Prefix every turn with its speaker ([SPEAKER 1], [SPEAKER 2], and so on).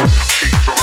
[SPEAKER 1] Keep